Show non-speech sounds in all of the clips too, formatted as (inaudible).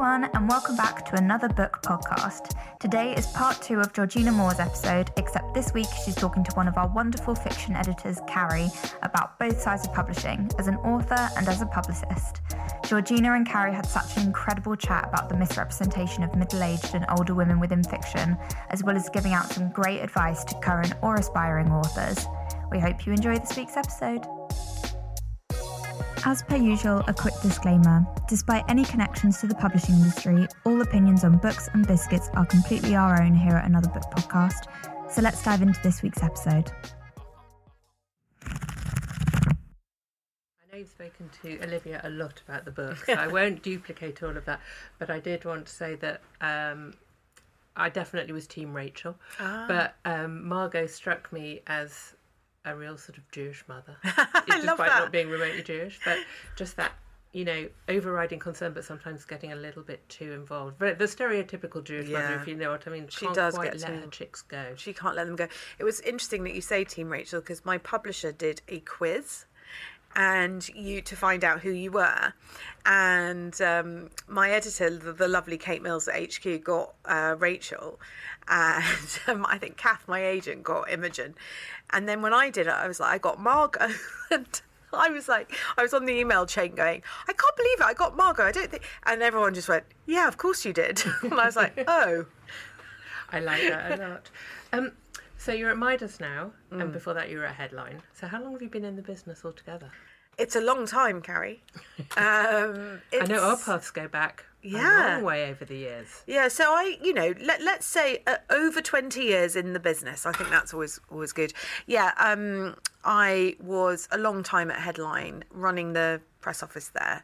everyone, and welcome back to another book podcast. Today is part two of Georgina Moore's episode, except this week she's talking to one of our wonderful fiction editors, Cari, about both sides of publishing, as an author and as a publicist. Georgina and Cari had such an incredible chat about the misrepresentation of middle aged and older women within fiction, as well as giving out some great advice to current or aspiring authors. We hope you enjoy this week's episode. As per usual, a quick disclaimer. Despite any connections to the publishing industry, all opinions on books and biscuits are completely our own here at Another Book Podcast. So let's dive into this week's episode. Spoken to Olivia a lot about the book, so I (laughs) won't duplicate all of that, but I did want to say that um, I definitely was Team Rachel, ah. but um, Margot struck me as a real sort of Jewish mother, (laughs) despite not being remotely Jewish. But just that, you know, overriding concern, but sometimes getting a little bit too involved. But the stereotypical Jewish yeah. mother, if you know what I mean, she does get let to, her chicks go. She can't let them go. It was interesting that you say Team Rachel because my publisher did a quiz and you to find out who you were. And um, my editor, the, the, lovely Kate Mills at HQ, got uh, Rachel, (laughs) and um, I think Kath, my agent, got Imogen. And then when I did it, I was like, I got Margot. (laughs) and I was like, I was on the email chain going, I can't believe it. I got Margot. I don't think. And everyone just went, Yeah, of course you did. (laughs) and I was like, Oh. I like that a lot. Um, so you're at Midas now, mm. and before that you were at Headline. So how long have you been in the business altogether? It's a long time, Cari. (laughs) Um, I know our paths go back yeah. a long way over the years. Yeah, so I, you know, let let's say uh, over twenty years in the business. I think that's always always good. Yeah, um, I was a long time at Headline, running the press office there,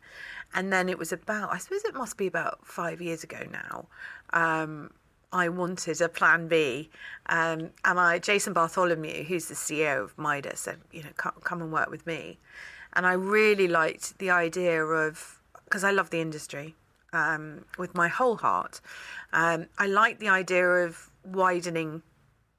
and then it was about, I suppose it must be about five years ago now. Um, I wanted a plan B. Um, and I, Jason Bartholomew, who's the CEO of Midas, said, you know, come, come and work with me. And I really liked the idea of, because I love the industry um, with my whole heart. Um, I liked the idea of widening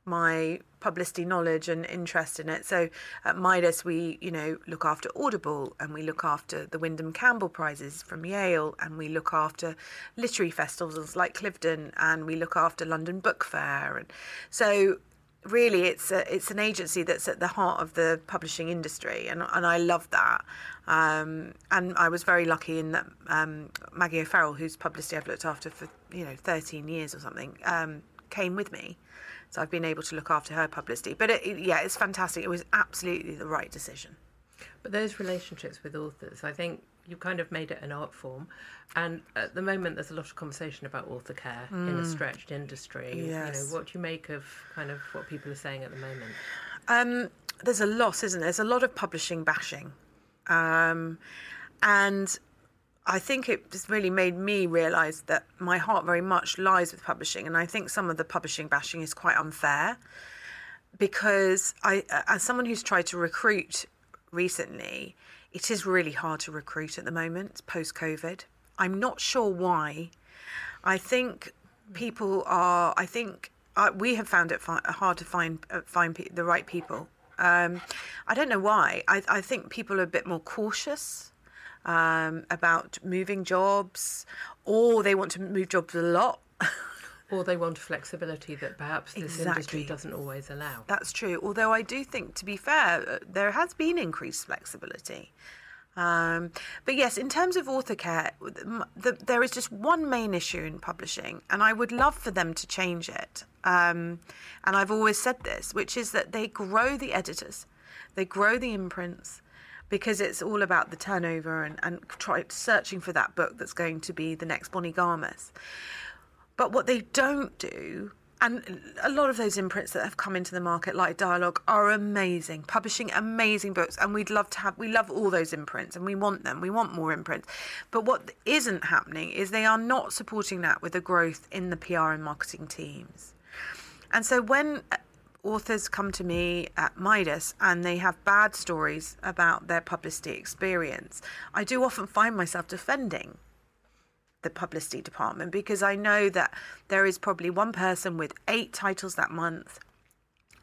my publicity knowledge and interest in it. So at Midas, we, you know, look after Audible and we look after the Windham Campbell Prizes from Yale and we look after literary festivals like Cliveden and we look after London Book Fair. And so really it's a, it's an agency that's at the heart of the publishing industry and and I love that um, and I was very lucky in that um, Maggie O'Farrell whose publicity I've looked after for you know 13 years or something um, came with me so I've been able to look after her publicity but it, yeah it's fantastic it was absolutely the right decision but those relationships with authors I think you kind of made it an art form. And at the moment, there's a lot of conversation about author care mm. in a mm. stretched industry. Yes. You know, what do you make of kind of what people are saying at the moment? Um, there's a lot, isn't there? There's a lot of publishing bashing. Um, and I think it just really made me realise that my heart very much lies with publishing. And I think some of the publishing bashing is quite unfair because I, as someone who's tried to recruit recently, it is really hard to recruit at the moment post COVID. I'm not sure why. I think people are. I think uh, we have found it fi- hard to find uh, find pe- the right people. Um, I don't know why. I, I, think people are a bit more cautious um, about moving jobs, or they want to move jobs a lot. (laughs) or they want flexibility that perhaps this exactly. industry doesn't always allow. That's true. Although I do think, to be fair, uh, there has been increased flexibility. Um, but yes, in terms of author care, the, there is just one main issue in publishing, and I would love for them to change it. Um, and I've always said this, which is that they grow the editors, they grow the imprints, because it's all about the turnover and, and try, searching for that book that's going to be the next Bonnie Garmus. But what they don't do, and a lot of those imprints that have come into the market, like Dialogue, are amazing, publishing amazing books, and we'd love to have. We love all those imprints, and we want them. We want more imprints. But what isn't happening is they are not supporting that with a growth in the PR and marketing teams. And so when authors come to me at Midas and they have bad stories about their publicity experience, I do often find myself defending the publicity department because I know that there is probably one person with eight titles that month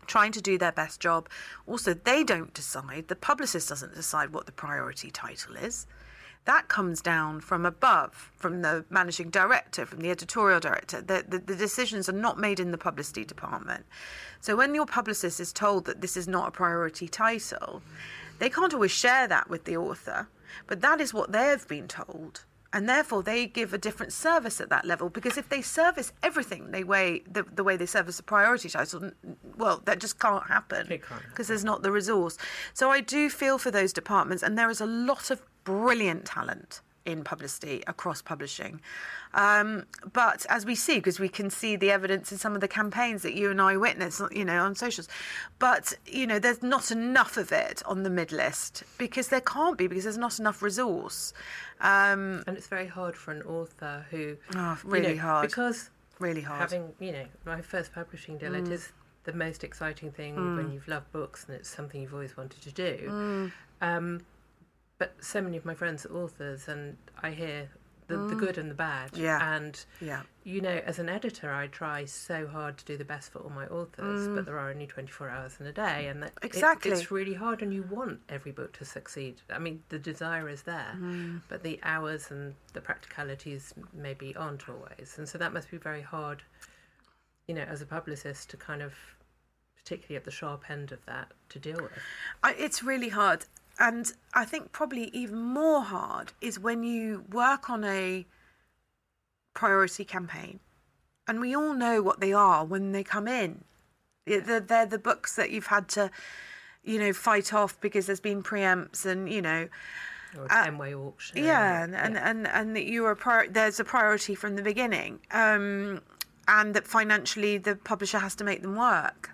trying to do their best job. Also, they don't decide, the publicist doesn't decide what the priority title is. That comes down from above, from the managing director, from the editorial director. The, the, the decisions are not made in the publicity department. So when your publicist is told that this is not a priority title, they can't always share that with the author, but that is what they've been told and therefore they give a different service at that level because if they service everything they way the, the way they service a priority title well that just can't happen because there's not the resource so i do feel for those departments and there is a lot of brilliant talent in publicity across publishing. Um, but as we see, because we can see the evidence in some of the campaigns that you and I witness, you know, on socials. But you know, there's not enough of it on the mid list because there can't be because there's not enough resource. Um, and it's very hard for an author who oh, really you know, hard because really hard having you know my first publishing deal. Mm. It is the most exciting thing mm. when you've loved books and it's something you've always wanted to do. Mm. Um, but so many of my friends are authors, and I hear the, mm. the good and the bad. Yeah. And, yeah. you know, as an editor, I try so hard to do the best for all my authors, mm. but there are only 24 hours in a day. And that exactly. It, it's really hard, and you want every book to succeed. I mean, the desire is there, mm. but the hours and the practicalities maybe aren't always. And so that must be very hard, you know, as a publicist to kind of particularly at the sharp end of that to deal with? I, it's really hard. And I think probably even more hard is when you work on a priority campaign. And we all know what they are when they come in. They're, they're the books that you've had to, you know, fight off because there's been preempts and, you know, or a uh, ten-way auction. Yeah, and, and, and, and that you are prior- there's a priority from the beginning, um, and that financially the publisher has to make them work.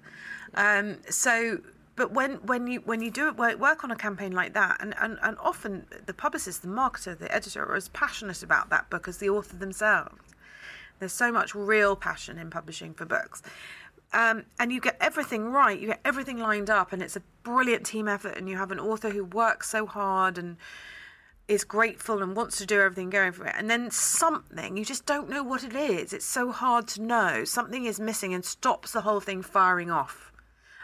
Um, so but when, when you when you do it work, work on a campaign like that, and, and, and often the publicist, the marketer, the editor are as passionate about that book as the author themselves. There's so much real passion in publishing for books. Um, and you get everything right, you get everything lined up, and it's a brilliant team effort. And you have an author who works so hard and is grateful and wants to do everything going for it. And then something, you just don't know what it is. It's so hard to know. Something is missing and stops the whole thing firing off.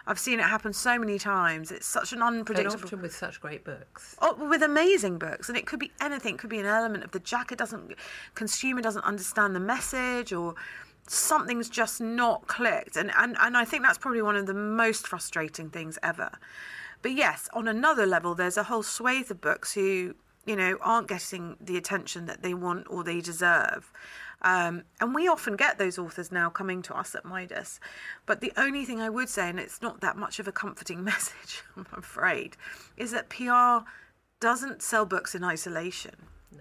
I've seen it happen so many times. It's such an unpredictable. And often with such great books. Oh, with amazing books, and it could be anything. It could be an element of the jacket doesn't consumer doesn't understand the message, or something's just not clicked. And and and I think that's probably one of the most frustrating things ever. But yes, on another level, there's a whole swathe of books who you know aren't getting the attention that they want or they deserve. Um, and we often get those authors now coming to us at Midas. But the only thing I would say, and it's not that much of a comforting (laughs) message, I'm afraid, is that PR doesn't sell books in isolation. No.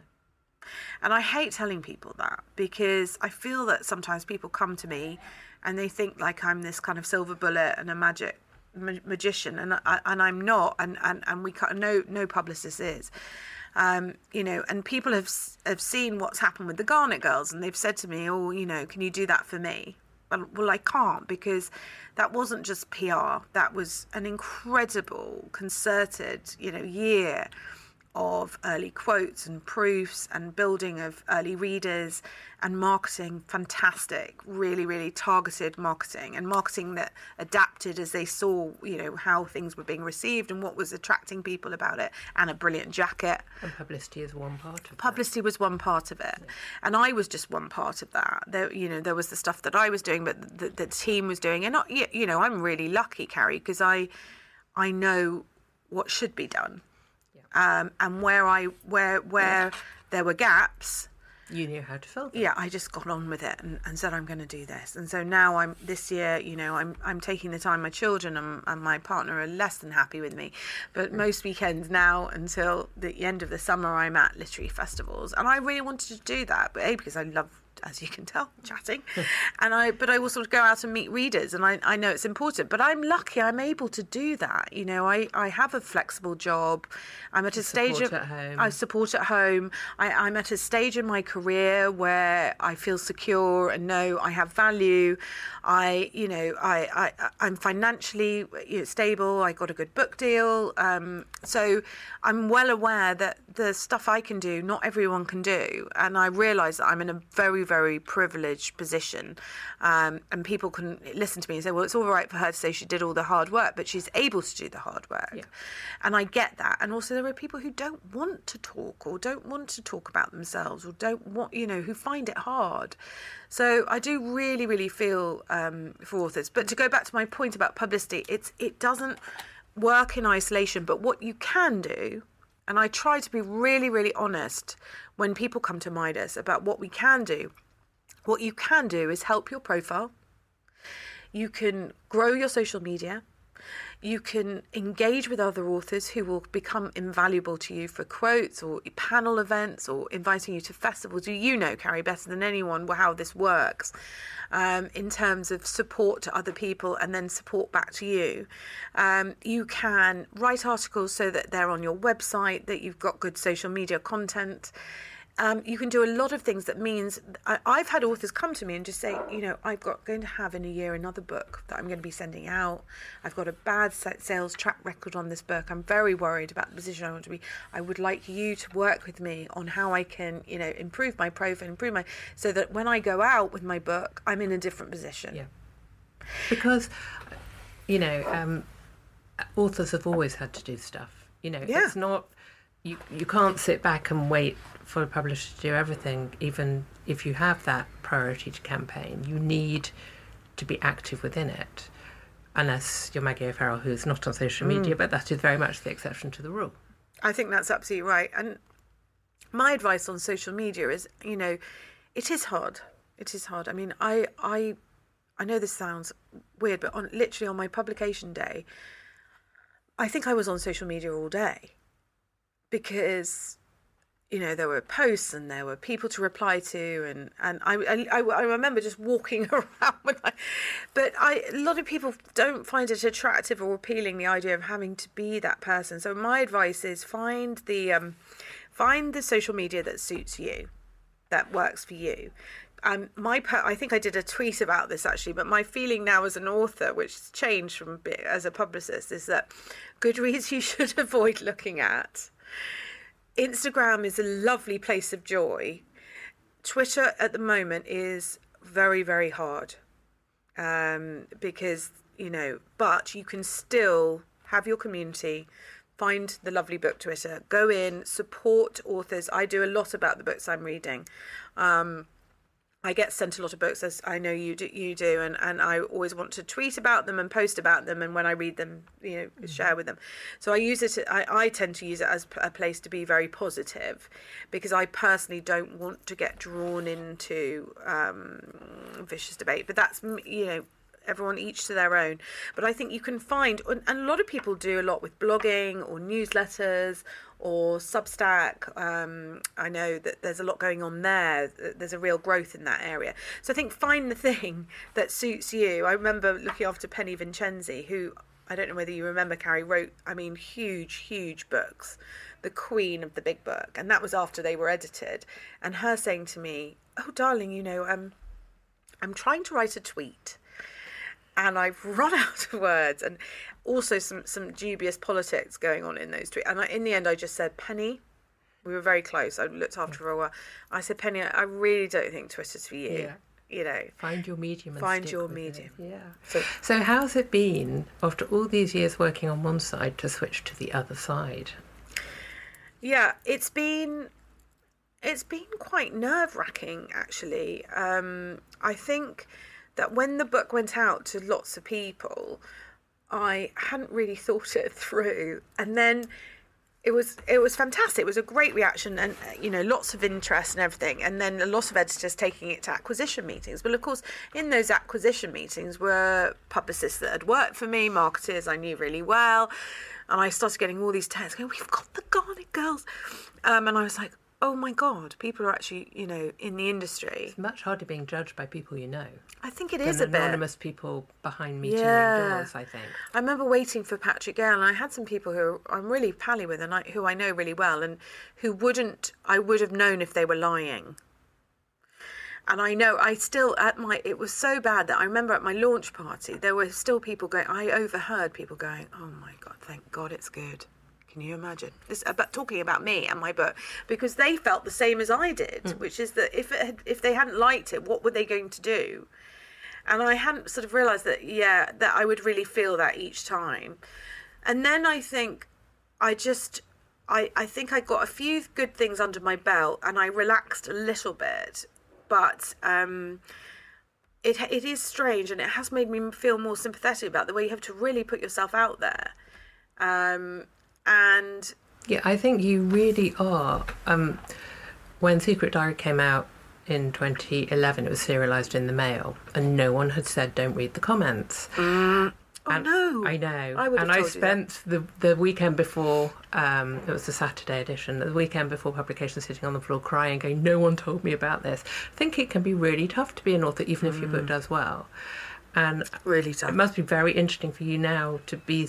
And I hate telling people that because I feel that sometimes people come to me and they think like I'm this kind of silver bullet and a magic magician, and I, and I'm not, and and and we no no publicist is. Um, you know, and people have have seen what's happened with the Garnet Girls, and they've said to me, "Oh, you know, can you do that for me?" Well, well, I can't because that wasn't just PR. That was an incredible, concerted, you know, year of early quotes and proofs and building of early readers and marketing fantastic really really targeted marketing and marketing that adapted as they saw you know how things were being received and what was attracting people about it and a brilliant jacket. And publicity is one part of publicity was one part of it. And i was just one part of that. There you know there was the stuff that i was doing but the, the team was doing. And not you know i'm really lucky cari because i i know what should be done um, and where I where where there were gaps. You knew how to fill them. Yeah, I just got on with it and, and said I'm going to do this. And so now I'm this year, you know, I'm I'm taking the time. My children and, and my partner are less than happy with me, but mm. most weekends now until the end of the summer, I'm at literary festivals, and I really wanted to do that. But a because I love as you can tell, (laughs) chatting. and I, but I will sort of go out and meet readers, and I, I know it's important. But I'm lucky; I'm able to do that. You know, I, I have a flexible job. I'm at a stage of I support at home. I, I'm at a stage in my career where I feel secure and know I have value. I, you know, I, I I'm financially you know, stable. I got a good book deal. Um, so I'm well aware that the stuff I can do, not everyone can do, and I realise that I'm in a very very privileged position, um, and people can listen to me and say, "Well, it's all right for her to say she did all the hard work, but she's able to do the hard work." Yeah. And I get that. And also, there are people who don't want to talk or don't want to talk about themselves or don't want, you know, who find it hard. So I do really, really feel um, for authors. But to go back to my point about publicity, it's it doesn't work in isolation. But what you can do, and I try to be really, really honest when people come to Midas about what we can do. What you can do is help your profile. You can grow your social media. You can engage with other authors who will become invaluable to you for quotes or panel events or inviting you to festivals. You know, Cari, better than anyone how this works um, in terms of support to other people and then support back to you. Um, you can write articles so that they're on your website, that you've got good social media content. Um, you can do a lot of things that means I, I've had authors come to me and just say, you know, I've got going to have in a year another book that I'm going to be sending out. I've got a bad sales track record on this book. I'm very worried about the position I want to be. I would like you to work with me on how I can, you know, improve my profile, improve my, so that when I go out with my book, I'm in a different position. Yeah. Because, you know, um, authors have always had to do stuff. You know, Yeah. it's not you. You can't sit back and wait for a publisher to do everything. Even if you have that priority to campaign, you need to be active within it. Unless you're Maggie O'Farrell, who's not on social media, mm. but that is very much the exception to the rule. I think that's absolutely right. And my advice on social media is, you know, it is hard. It is hard. I mean, I I I know this sounds weird, but on literally on my publication day, I think I was on social media all day because you know there were posts and there were people to reply to and and I I, I remember just walking (laughs) around but I a lot of people don't find it attractive or appealing the idea of having to be that person so my advice is find the um find the social media that suits you that works for you um, my per- I think I did a tweet about this actually, but my feeling now as an author, which has changed from as a publicist, is that Goodreads (laughs) you should avoid looking at. Instagram is a lovely place of joy. Twitter at the moment is very, very hard um, because, you know, but you can still have your community, find the lovely book Twitter, go in, support authors. I do a lot about the books I'm reading. Um, I get sent a lot of books, as I know you do, you do, and, and I always want to tweet about them and post about them, and when I read them, you know, share with them. So I use it. I, I tend to use it as a place to be very positive, because I personally don't want to get drawn into um, vicious debate. But that's you know everyone each to their own. But I think you can find, and a lot of people do a lot with blogging or newsletters or Substack. Um, I know that there's a lot going on there. There's a real growth in that area. So I think find the (laughs) thing that suits you. I remember looking after Penny Vincenzi, who I don't know whether you remember, Cari, wrote, I mean, huge, huge books, the queen of the big book. And that was after they were edited. And her saying to me, Oh, darling, you know, um, I'm trying to write a tweet and I've (laughs) run out of words and also some some dubious politics going on in those tweets. And I, in the end, I just said, Penny, we were very close. I looked after her for a while. I said, Penny, I really don't think Twitter's for you. Yeah. You know, Find your medium. And Find stick your with it. medium. Yeah. So- so how's it been after all these years working on one side to switch to the other side? yeah, it's been it's been quite nerve wracking actually. Um, I think that when the book went out to lots of people, I hadn't really thought it (laughs) through, and then it was it was fantastic. It was a great reaction, and uh, you know, lots of interest and everything. And then a lot of editors taking it to acquisition meetings. Well, of course, in those acquisition meetings were publicists that had worked for me, marketers I knew really well, and I started getting all these texts going, "We've got the Garnet Girls," um, and I was like, "Oh my god, people are actually you know in the industry." It's much harder being judged by people you know I think it is a bit. anonymous people behind meeting Yeah. doors. I think. I remember waiting for Patrick Gale, and I had some people who I'm really pally with, and I, who I know really well, and who wouldn't I would have known if they were lying. And I know I still at my it was so bad that I remember at my launch party there were still people going. I overheard people going, "Oh my god, thank God it's good." Can you imagine? This about talking about me and my book because they felt the same as I did, Mm. which is that if it had, if they hadn't liked it, what were they going to do? And I hadn't sort of realised that yeah that I would really feel that each time. And then I think I just I I think I got a few good things under my belt and I relaxed a little bit, but um it it is strange and it has made me feel more sympathetic about the way you have to really put yourself out there. Um and Yeah, I think you really are. Um, when Secret Diary came out in 2011, it was serialized in the mail, and no one had said, "Don't read the comments." oh And no. I know. I would have and I told you that. spent the the weekend before. Um, it was the Saturday edition. The weekend before publication, sitting on the floor crying, going, "No one told me about this." I think it can be really tough to be an author, even if your Mm. book does well. And really tough. it must be very interesting for you now to be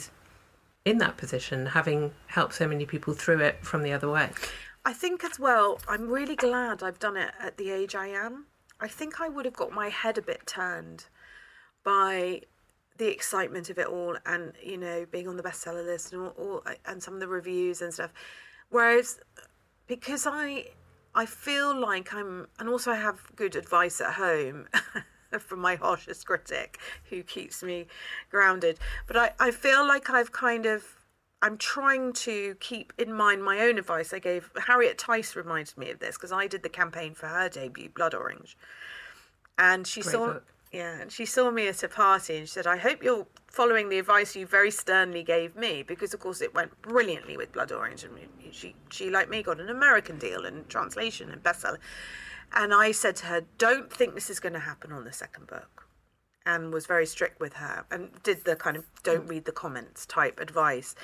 in that position, having helped so many people through it from the other way. I think as well, I'm really glad I've done it at the age I am. I think I would have got my head a bit turned by the excitement of it all and, you know, being on the bestseller list and all, all and some of the reviews and stuff. Whereas because I I feel like I'm and also I have good advice at home (laughs) (laughs) from my harshest critic who keeps me grounded. But I, I feel like I've kind of I'm trying to keep in mind my own advice I gave. Harriet Tyce reminded me of this because I did the campaign for her debut, Blood Orange, and she Great saw book. yeah, and she saw me at a party and she said, "I hope you're following the advice you very sternly gave me because, of course, it went brilliantly with Blood Orange, and she she like me got an American deal and translation and bestseller." And I said to her, "Don't think this is going to happen on the second book." and was very strict with her and did the kind of don't read the comments type advice.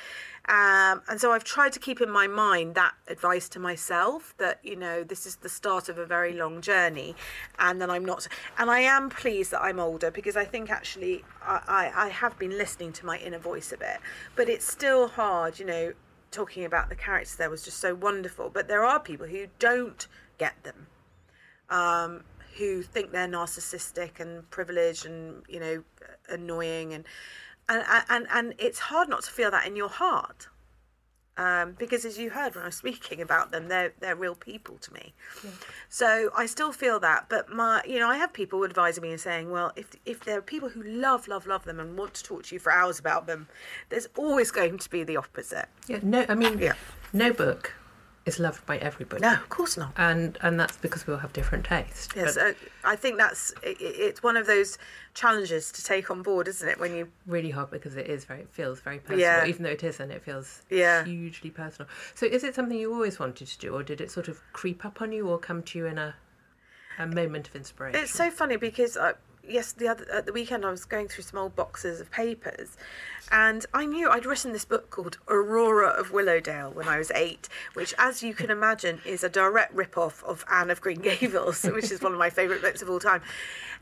Um, and so I've tried to keep in my mind that advice to myself that, you know, this is the start of a very long journey and that I'm not. And I am pleased that I'm older because I think actually I, I, I have been listening to my inner voice a bit. But it's still hard, you know, talking about the characters there was just so wonderful. But there are people who don't get them um, who think they're narcissistic and privileged and you know annoying and and and and it's hard not to feel that in your heart um, because as you heard when I was speaking about them, they're they're real people to me. So I still feel that, but my you know I have people advising me and saying, well, if if there are people who love love love them and want to talk to you for hours about them, there's always going to be the opposite. Yeah, no, I mean, Yeah. no book is loved by everybody. No, of course not. And and that's because we all have different tastes. Yes, uh, I think that's it, it's one of those challenges to take on board, isn't it? When you really hard because it is very it feels very personal. Yeah. Even though it isn't, it feels Yeah. hugely personal. So is it something you always wanted to do or did it sort of creep up on you or come to you in a a moment of inspiration? It's so funny because uh, yes, the other at the weekend I was going through some old boxes of papers, and I knew I'd written this book called Aurora of Willowdale when I was eight, which, as you can imagine, is a direct rip-off of Anne of Green Gables, (laughs) which is one of my favourite books of all time.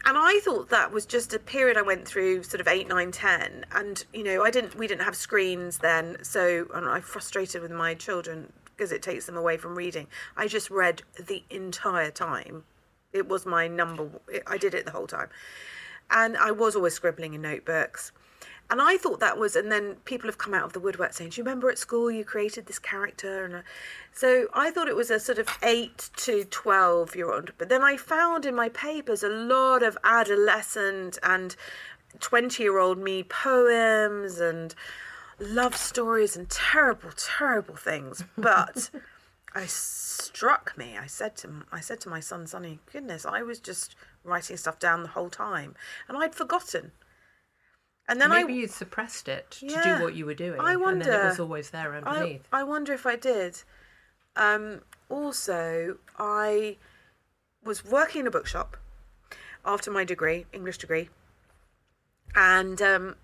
And I thought that was just a period I went through, sort of eight, nine, ten, and you know, I didn't, we didn't have screens then, so and I'm frustrated with my children because it takes them away from reading. I just read the entire time it was my number i did it the whole time. And i was always scribbling in notebooks. And i thought that was and then people have come out of the woodwork saying do you remember at school you created this character? And uh, so i thought it was a sort of 8 to 12 year old but then i found in my papers a lot of adolescent and 20 year old me poems and love stories and terrible terrible things. But I struck me. I said to I said to my son, Sonny, goodness, I was just writing stuff down the whole time, and I'd forgotten. And then Maybe I, you suppressed it to Yeah. do what you were doing. I And then it was always there I, underneath. I wonder if I did. Um, also, I was working in a bookshop after my degree, English degree, and um,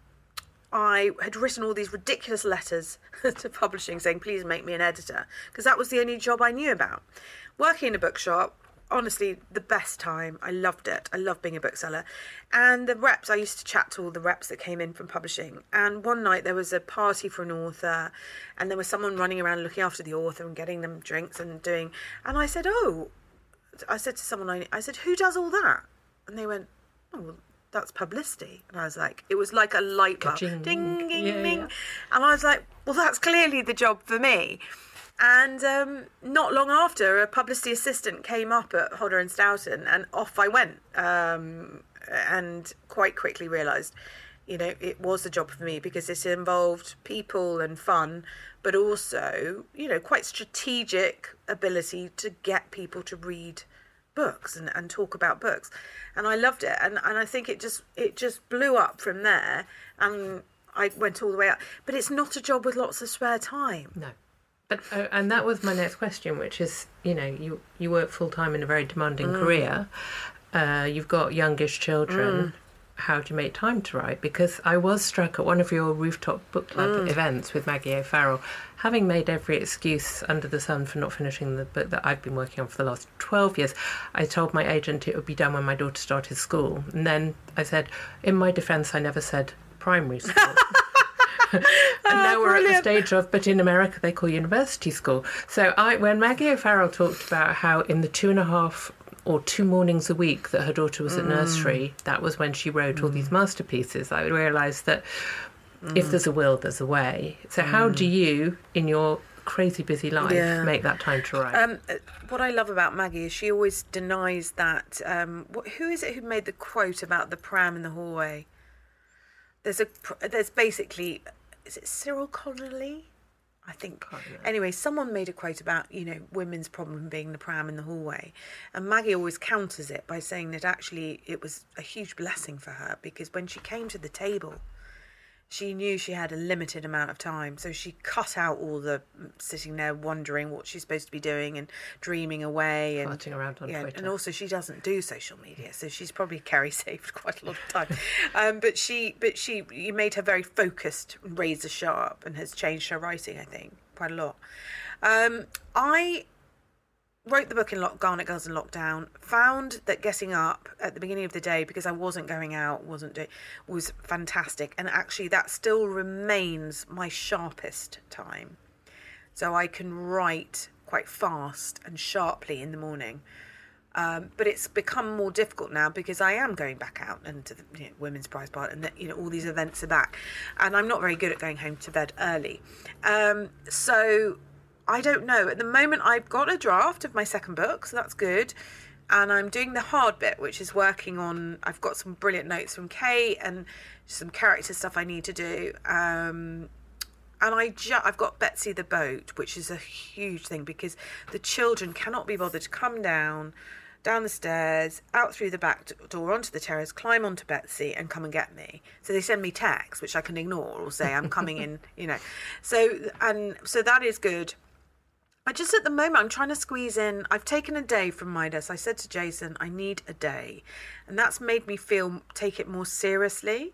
I had written all these ridiculous letters (laughs) to publishing saying, please make me an editor, because that was the only job I knew about. Working in a bookshop, honestly, the best time. I loved it. I love being a bookseller. And the reps, I used to chat to all the reps that came in from publishing. And one night there was a party for an author, and there was someone running around looking after the author and getting them drinks and doing. And I said, oh, I said to someone, I, I said, who does all that? And they went, oh, well, that's publicity. And I was like, it was like a light bulb, Ka-ching. ding, ding, Yeah, ding. yeah. And I was like, well, that's clearly the job for me. And um, not long after, a publicity assistant came up at Hodder and Stoughton, and off I went. Um, and quite quickly realised, you know, it was a job for me because it involved people and fun, but also, you know, quite strategic ability to get people to read books and, and talk about books. And I loved it. And, and I think it just it just blew up from there. And I went all the way up. But it's not a job with lots of spare time. No. But, uh, and that was my next question, which is, you know, you, you work full time in a very demanding career. Uh, you've got youngish children. How do you make time to write? Because I was struck at one of your rooftop book club mm. events with Maggie O'Farrell, having made every excuse under the sun for not finishing the book that I've been working on for the last 12 years. I told my agent it would be done when my daughter started school. And then I said, in my defence, I never said primary school. (laughs) (laughs) and now oh, we're at the stage of, but in America they call university school. So I, when Maggie O'Farrell talked about how in the two and a half or two mornings a week that her daughter was at nursery, that was when she wrote all these masterpieces. I realised that if there's a will, there's a way. So how do you, in your crazy busy life, Yeah. make that time to write? Um, uh, what I love about Maggie is she always denies that. Um, what, who is it who made the quote about the pram in the hallway? There's a. There's basically. Is it Cyril Connolly? I think. Anyway, someone made a quote about you know women's problem being the pram in the hallway, and Maggie always counters it by saying that actually it was a huge blessing for her because when she came to the table, she knew she had a limited amount of time, so she cut out all the mm, sitting there wondering what she's supposed to be doing and dreaming away and Farting around on yeah, Twitter. and also she doesn't do social media, so she's probably carry (laughs) saved quite a lot of time. um, but she, but she, you made her very focused, razor sharp, and has changed her writing. I think quite a lot. Um, I wrote the book in lock, Garnet Girls in lockdown. Found that getting up at the beginning of the day because I wasn't going out, wasn't doing, was fantastic, and actually that still remains my sharpest time. So I can write quite fast and sharply in the morning. Um, but it's become more difficult now because I am going back out and to the you know, women's prize part, and that, you know all these events are back, and I'm not very good at going home to bed early. Um, so I don't know. At the moment, I've got a draft of my second book, so that's good. And I'm doing the hard bit, which is working on. I've got some brilliant notes from Kate and some character stuff I need to do. Um, and I ju- I've got Betsy the boat, which is a huge thing because the children cannot be bothered to come down, down the stairs, out through the back door onto the terrace, climb onto Betsy, and come and get me. So they send me texts, which I can ignore or say I'm coming in, (laughs) you know. So and so that is good. I just at the moment I'm trying to squeeze in. I've taken a day from my desk. I said to Jason, I need a day, and that's made me feel take it more seriously.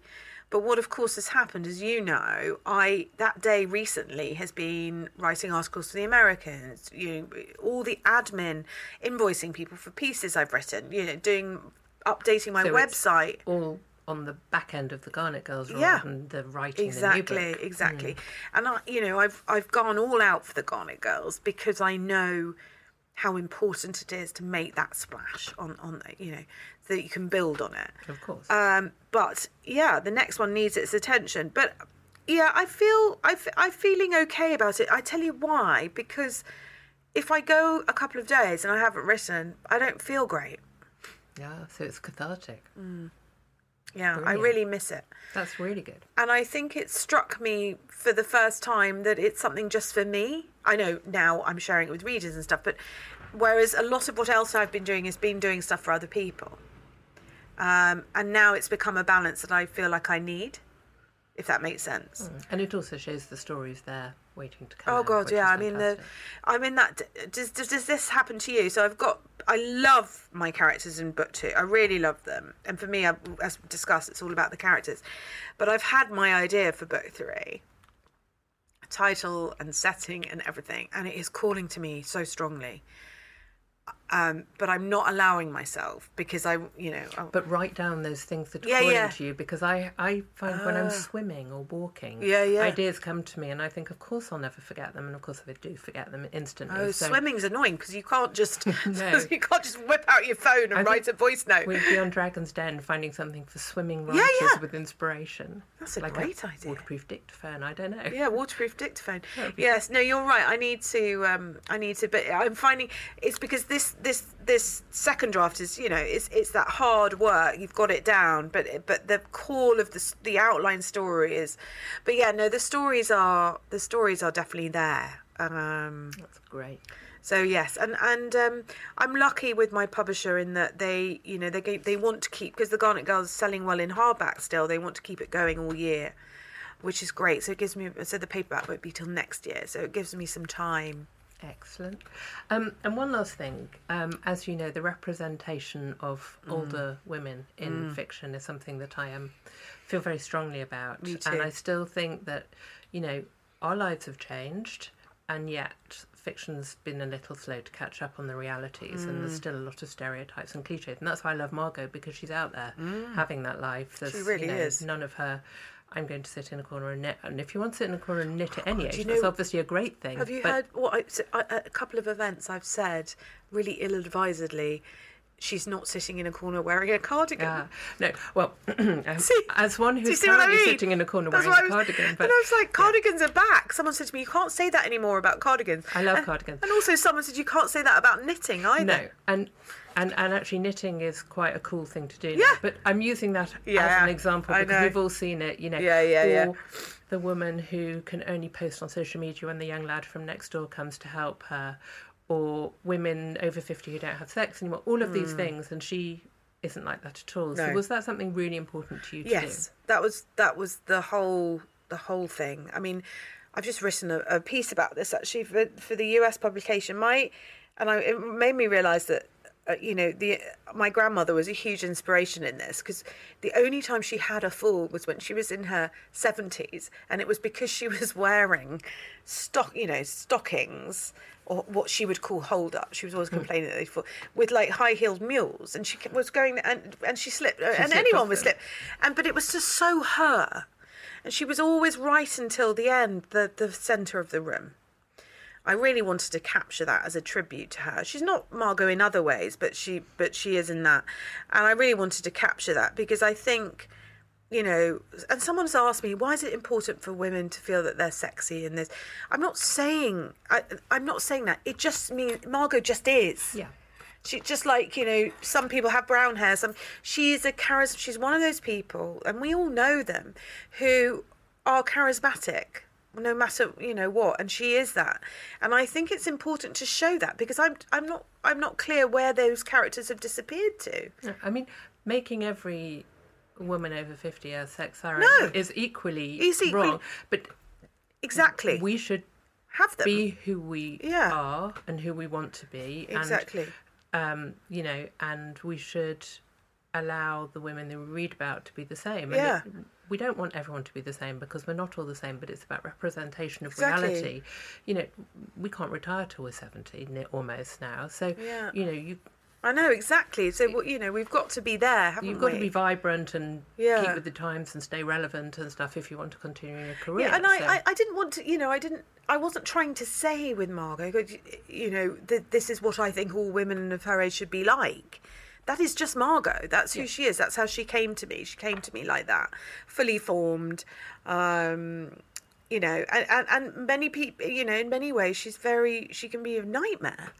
But what of course has happened, as you know, I that day recently has been writing articles for the Americans. You know, all the admin, invoicing people for pieces I've written. You know, doing updating my So website. all on the back end of the Garnet Girls rather Yeah. than the writing exactly the exactly. And i you know i've i've gone all out for the garnet girls because i know how important it is to make that splash on on the- you know so that you can build on it. Of course. um but yeah the next one needs its attention. But yeah i feel I f- i'm feeling okay about it. I tell you why. Because if i go a couple of days and i haven't written i don't feel great. Yeah, so it's cathartic. Yeah i really miss it That's really good. And I think it struck me for the first time that it's something just for me. I know now I'm sharing it with readers and stuff, but whereas a lot of what else I've been doing has been doing stuff for other people. Um, and now it's become a balance that I feel like I need, if that makes sense. And it also shows the stories there waiting to come Oh out, god, yeah. I mean, the. I'm in that. Does, does does this happen to you? So I've got. I love my characters in book two. I really love them, and for me, I, as discussed, it's all about the characters. But I've had my idea for book three, title and setting and everything, and it is calling to me so strongly. Um, but I'm not allowing myself because I, you know, I, But write down those things that are Yeah, calling yeah. to you because I, I find when I'm swimming or walking, Yeah, yeah. ideas come to me and I think, of course, I'll never forget them, and of course, I do forget them instantly. oh, so swimming's annoying because you can't just (laughs) (laughs) No. you can't just whip out your phone and I write a voice note. We'd be on Dragon's Den finding something for swimming Yeah, writers yeah. with inspiration. That's a like great idea. Waterproof dictaphone. I don't know. Yeah, waterproof dictaphone. Yes, no, you're right. I need to. Um, I need to. But I'm finding it's because this this this this second draft is you know it's it's that hard work. You've got it down, but but the core of the the outline story is. But yeah, no, the stories are the stories are definitely there. Um, That's great. so yes, and and um, I'm lucky with my publisher in that they, you know, they they want to keep because the Garnet Girls selling well in hardback still. They want to keep it going all year, which is great. So it gives me so the paperback won't be till next year. So it gives me some time. Excellent. Um, and one last thing, um, as you know, the representation of Mm. older women in fiction is something that I um, feel very strongly about. Me too. And. I still think that, you know, our lives have changed, and yet fiction's been a little slow to catch up on the realities, and Mm. there's still a lot of stereotypes and cliches. And that's why I love Margot because she's out there having that life. There's, Mm. really you know, is. None of her. I'm going to sit in a corner and knit. And if you want to sit in a corner and knit at oh, any age, that's obviously a great thing. Have you heard what I, a couple of events I've said really ill-advisedly? She's not sitting in a corner wearing a cardigan. Yeah. No. Well, (clears throat) um, See- as one who's what I mean? sitting in a corner That's wearing a cardigan, but and I was like, cardigans are back. Someone said to me, you can't say that anymore about cardigans. I love And- cardigans. And also, someone said you can't say that about knitting either. no, and and and actually knitting is quite a cool thing to do. now. Yeah. But I'm using that Yeah, as an example because we've all seen it. You know. Yeah, yeah, yeah. The woman who can only post on social media when the young lad from next door comes to help her, or women over fifty who don't have sex anymore. All of Hmm. these things, and she isn't like that at all. So was that something really important to you to Yes, that was that was the whole the whole thing. I mean, I've just written a, a piece about this actually for for the US publication. My and I, it made me realise that. Uh, you know, the my grandmother was a huge inspiration in this because the only time she had a fall was when she was in her seventies, and it was because she (laughs) was wearing stock, you know, stockings or what she would call hold up. She was always complaining that they fall with like high heeled mules, and she was going and and she slipped, and slipped anyone would slip, and but it was just so her, and she was always right until the end, the the centre of the room. I really wanted to capture that as a tribute to her. She's not Margot in other ways, but she but she is in that, and I really wanted to capture that because I think, you know, and someone's asked me why is it important for women to feel that they're sexy and this. I'm not saying I I'm not saying that. It just means Margot just is. Yeah. She just like you know, some people have brown hair. Some she's a charis. She's one of those people, and we all know them, who are charismatic, no matter you know what. And she is that. And I think it's important to show that because I'm I'm not I'm not clear where those characters have disappeared to. I mean, making every woman over 50 a sex siren No. is equally equally- wrong. But Exactly. we should have them. be who we Yeah. are and who we want to be. exactly. And, um, you know, and we should allow the women that we read about to be the same. And Yeah. it- we don't want everyone to be the same because we're not all the same, but it's about representation of Exactly. reality. You know, we can't retire till we're 70, almost now. So, Yeah. you know, you I know exactly. So you know we've got to be there, haven't You've got we? to be vibrant and Yeah. keep with the times and stay relevant and stuff if you want to continue your career. Yeah, and I, So- I, I didn't want to, you know, I didn't, I wasn't trying to say with Margot, you know, that this is what I think all women of her age should be like. That is just Margot. That's who she is. That's how she came to me. She came to me like that, fully formed. Um, you know, and, and, and many people, you know, in many ways, she's very, she can be a nightmare.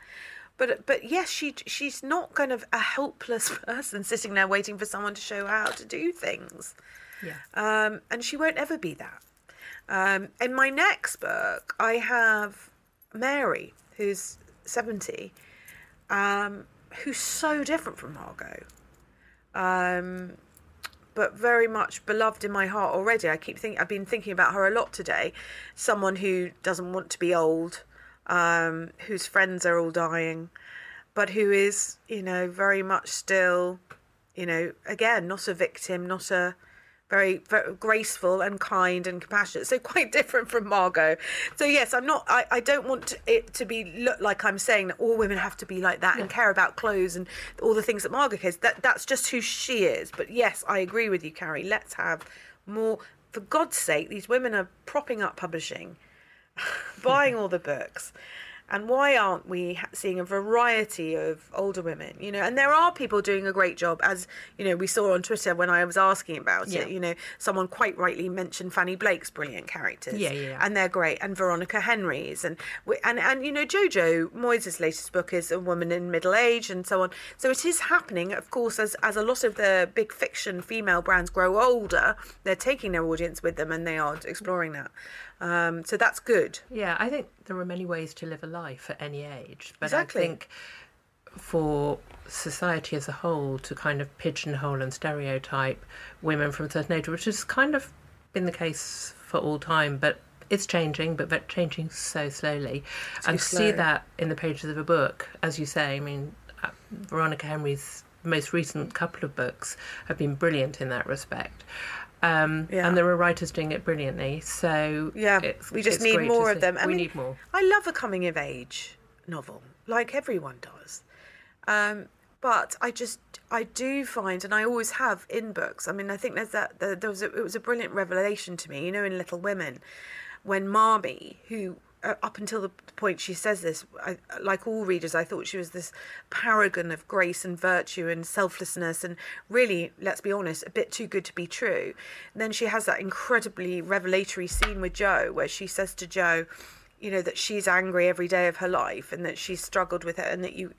But but yes, she she's not kind of a helpless (laughs) person sitting there waiting for someone to show her how to do things yeah. um, and she won't ever be that. Um, in my next book, I have Mary, who's 70, um, who's so different from Margot, um, but very much beloved in my heart already. I keep thinking, I've been thinking about her a lot today. Someone who doesn't want to be old, um, whose friends are all dying, but who is, you know, very much still, you know, again, not a victim, not a very, very graceful and kind and compassionate. So quite (laughs) different from Margot. So yes, I'm not. I, I don't want it to be look like I'm saying that all women have to be like that and care about clothes and all the things that Margot cares. That that's just who she is. But yes, I agree with you, Cari. Let's have more. For God's sake, these women are propping up publishing, (laughs) buying all the books and why aren't we seeing a variety of older women you know? And there are people doing a great job as you know we saw on twitter when i was asking about yeah. it you know? Someone quite rightly mentioned fanny blake's brilliant characters. Yeah, yeah, yeah. and they're great. And veronica henry's. And and and you know jojo moyes' latest book is a woman in middle age and so on. So it is happening of course as as a lot of the big fiction female brands grow older they're taking their audience with them and they are exploring that um, so that's good. Yeah, I think there are many ways to live a life at any age, but exactly. I think for society as a whole to kind of pigeonhole and stereotype women from a certain age, which has kind of been the case for all time, but it's changing, but changing so slowly. Too and slow. see that in the pages of a book, as you say. I mean, uh, Veronica Henry's most recent couple of books have been brilliant in that respect. Um, Yeah. And there are writers doing it brilliantly. So Yeah, we just need more of see. them. I we mean, need more. I love a coming of age novel, like everyone does. Um, but I just, I do find, and I always have in books. I mean, I think there's that. There, was a, it was a brilliant revelation to me, you know, in Little Women, when Marmee, who Uh, up until the point she says this, I, like all readers, I thought she was this paragon of grace and virtue and selflessness, and really, let's be honest, a bit too good to be true. And then she has that incredibly revelatory scene with Jo, where she says to Jo, you know that she's angry every day of her life and that she's struggled with it and that you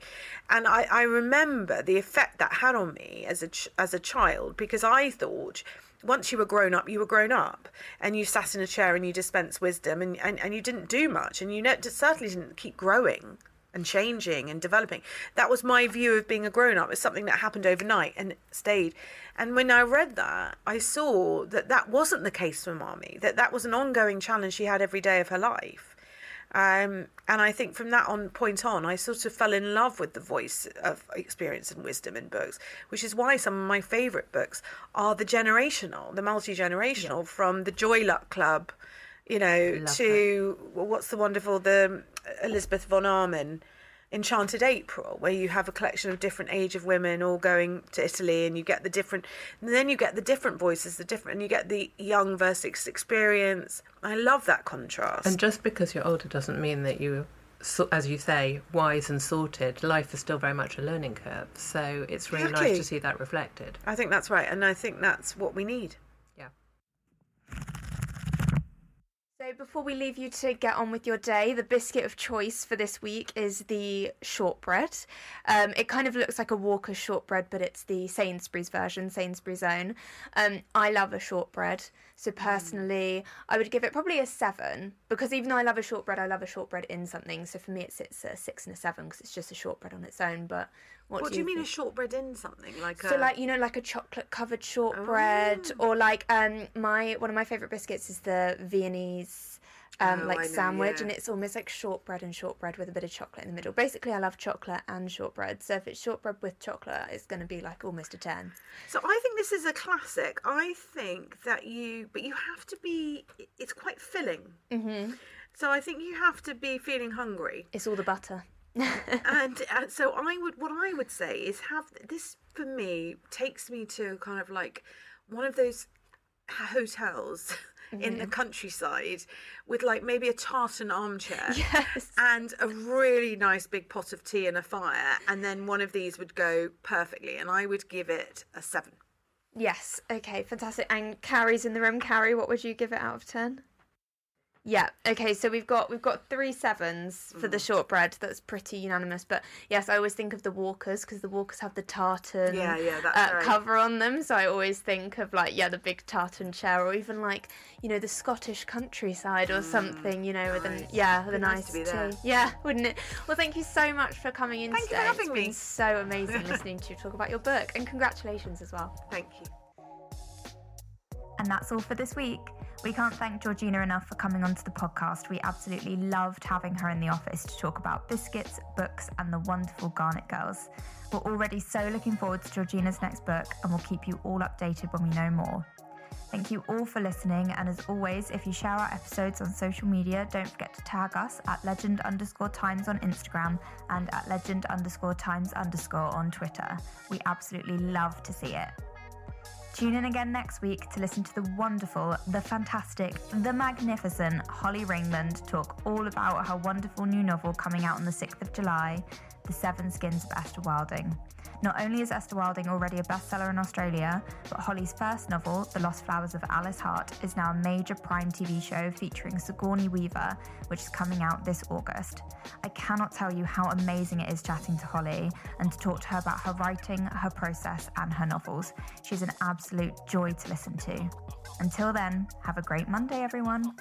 and I, I remember the effect that had on me as a ch- as a child because I thought once you were grown up you were grown up and you sat in a chair and you dispensed wisdom and, and, and you didn't do much and you ne- certainly didn't keep growing and changing and developing. That was my view of being a grown up. It's something that happened overnight and stayed. And when I read that, I saw that that wasn't the case for Marmee, that that was an ongoing challenge she had every day of her life. Um, and I think from that on point on, I sort of fell in love with the voice of experience and wisdom in books, which is why some of my favourite books are the generational, the multi generational, from the Joy Luck Club, you know, Love to well, what's the wonderful the Elizabeth von Arnim. Enchanted April, where you have a collection of different age of women all going to Italy, and you get the different, and then you get the different voices, the different, and you get the young versus experience. I love that contrast. And just because you're older doesn't mean that you, as you say, wise and sorted. Life is still very much a learning curve. So it's really Exactly. nice to see that reflected. I think that's right, and I think that's what we need. Yeah. So before we leave you to get on with your day, the biscuit of choice for this week is the shortbread. Um, it kind of looks like a Walker shortbread, but it's the Sainsbury's version, Sainsbury's own. Um, I love a shortbread, so personally, I would give it probably a seven because even though I love a shortbread, I love a shortbread in something. So for me, it sits at a six and a seven because it's just a shortbread on its own. But what, What, do you mean think? a shortbread in something like So a? like you know like a chocolate covered shortbread or like um my one of my favorite biscuits is the Viennese um Oh, like know, sandwich yeah. and it's almost like shortbread and shortbread with a bit of chocolate in the middle. Basically I love chocolate and shortbread. So if it's shortbread with chocolate it's going to be like almost a 10. So I think this is a classic. I think that you, but you have to be. It's quite filling. Mm-hmm. So I think you have to be feeling hungry. It's all the butter. (laughs) and uh, so I would, what I would say is have this for me takes me to kind of like one of those hotels in the mm-hmm. countryside with like maybe a tartan armchair (laughs) Yes. and a really nice big pot of tea and a fire and then one of these would go perfectly and I would give it a 7 Yes. Okay, fantastic. And Cari's in the room. Cari, what would you give it out of 10? Yeah. Okay. So we've got we've got three sevens for Mm. the shortbread. That's pretty unanimous. But yes, I always think of the Walkers because the Walkers have the tartan Yeah, yeah, that's uh, right. cover on them. So I always think of like yeah, the big tartan chair, or even like you know the Scottish countryside or something. You know, with a Mm. yeah, with a nice nice to be tea. there. Yeah, wouldn't it? Well, thank you so much for coming in Thank you for having it's me. been so amazing listening to you talk about your book, and congratulations as well. thank you And that's all for this week. We can't thank Georgina enough for coming onto the podcast. We absolutely loved having her in the office to talk about biscuits, books, and the wonderful Garnett Girls. We're already so looking forward to Georgina's next book, and we'll keep you all updated when we know more. Thank you all for listening, and as always, if you share our episodes on social media, don't forget to tag us at legend underscore times on Instagram and at legend underscore times underscore on Twitter. We absolutely love to see it. Tune in again next week to listen to the wonderful, the fantastic, the magnificent Holly Ringland talk all about her wonderful new novel coming out on the 6th of July, The Seven Skins of Esther Wilding. Not only is Esther Wilding already a bestseller in Australia, but Holly's first novel, The Lost Flowers of Alice Hart, is now a major Prime TV show featuring Sigourney Weaver, which is coming out this August. I cannot tell you how amazing it is chatting to Holly and to talk to her about her writing, her process, and her novels. She's an absolute joy to listen to. Until then, have a great Monday, everyone.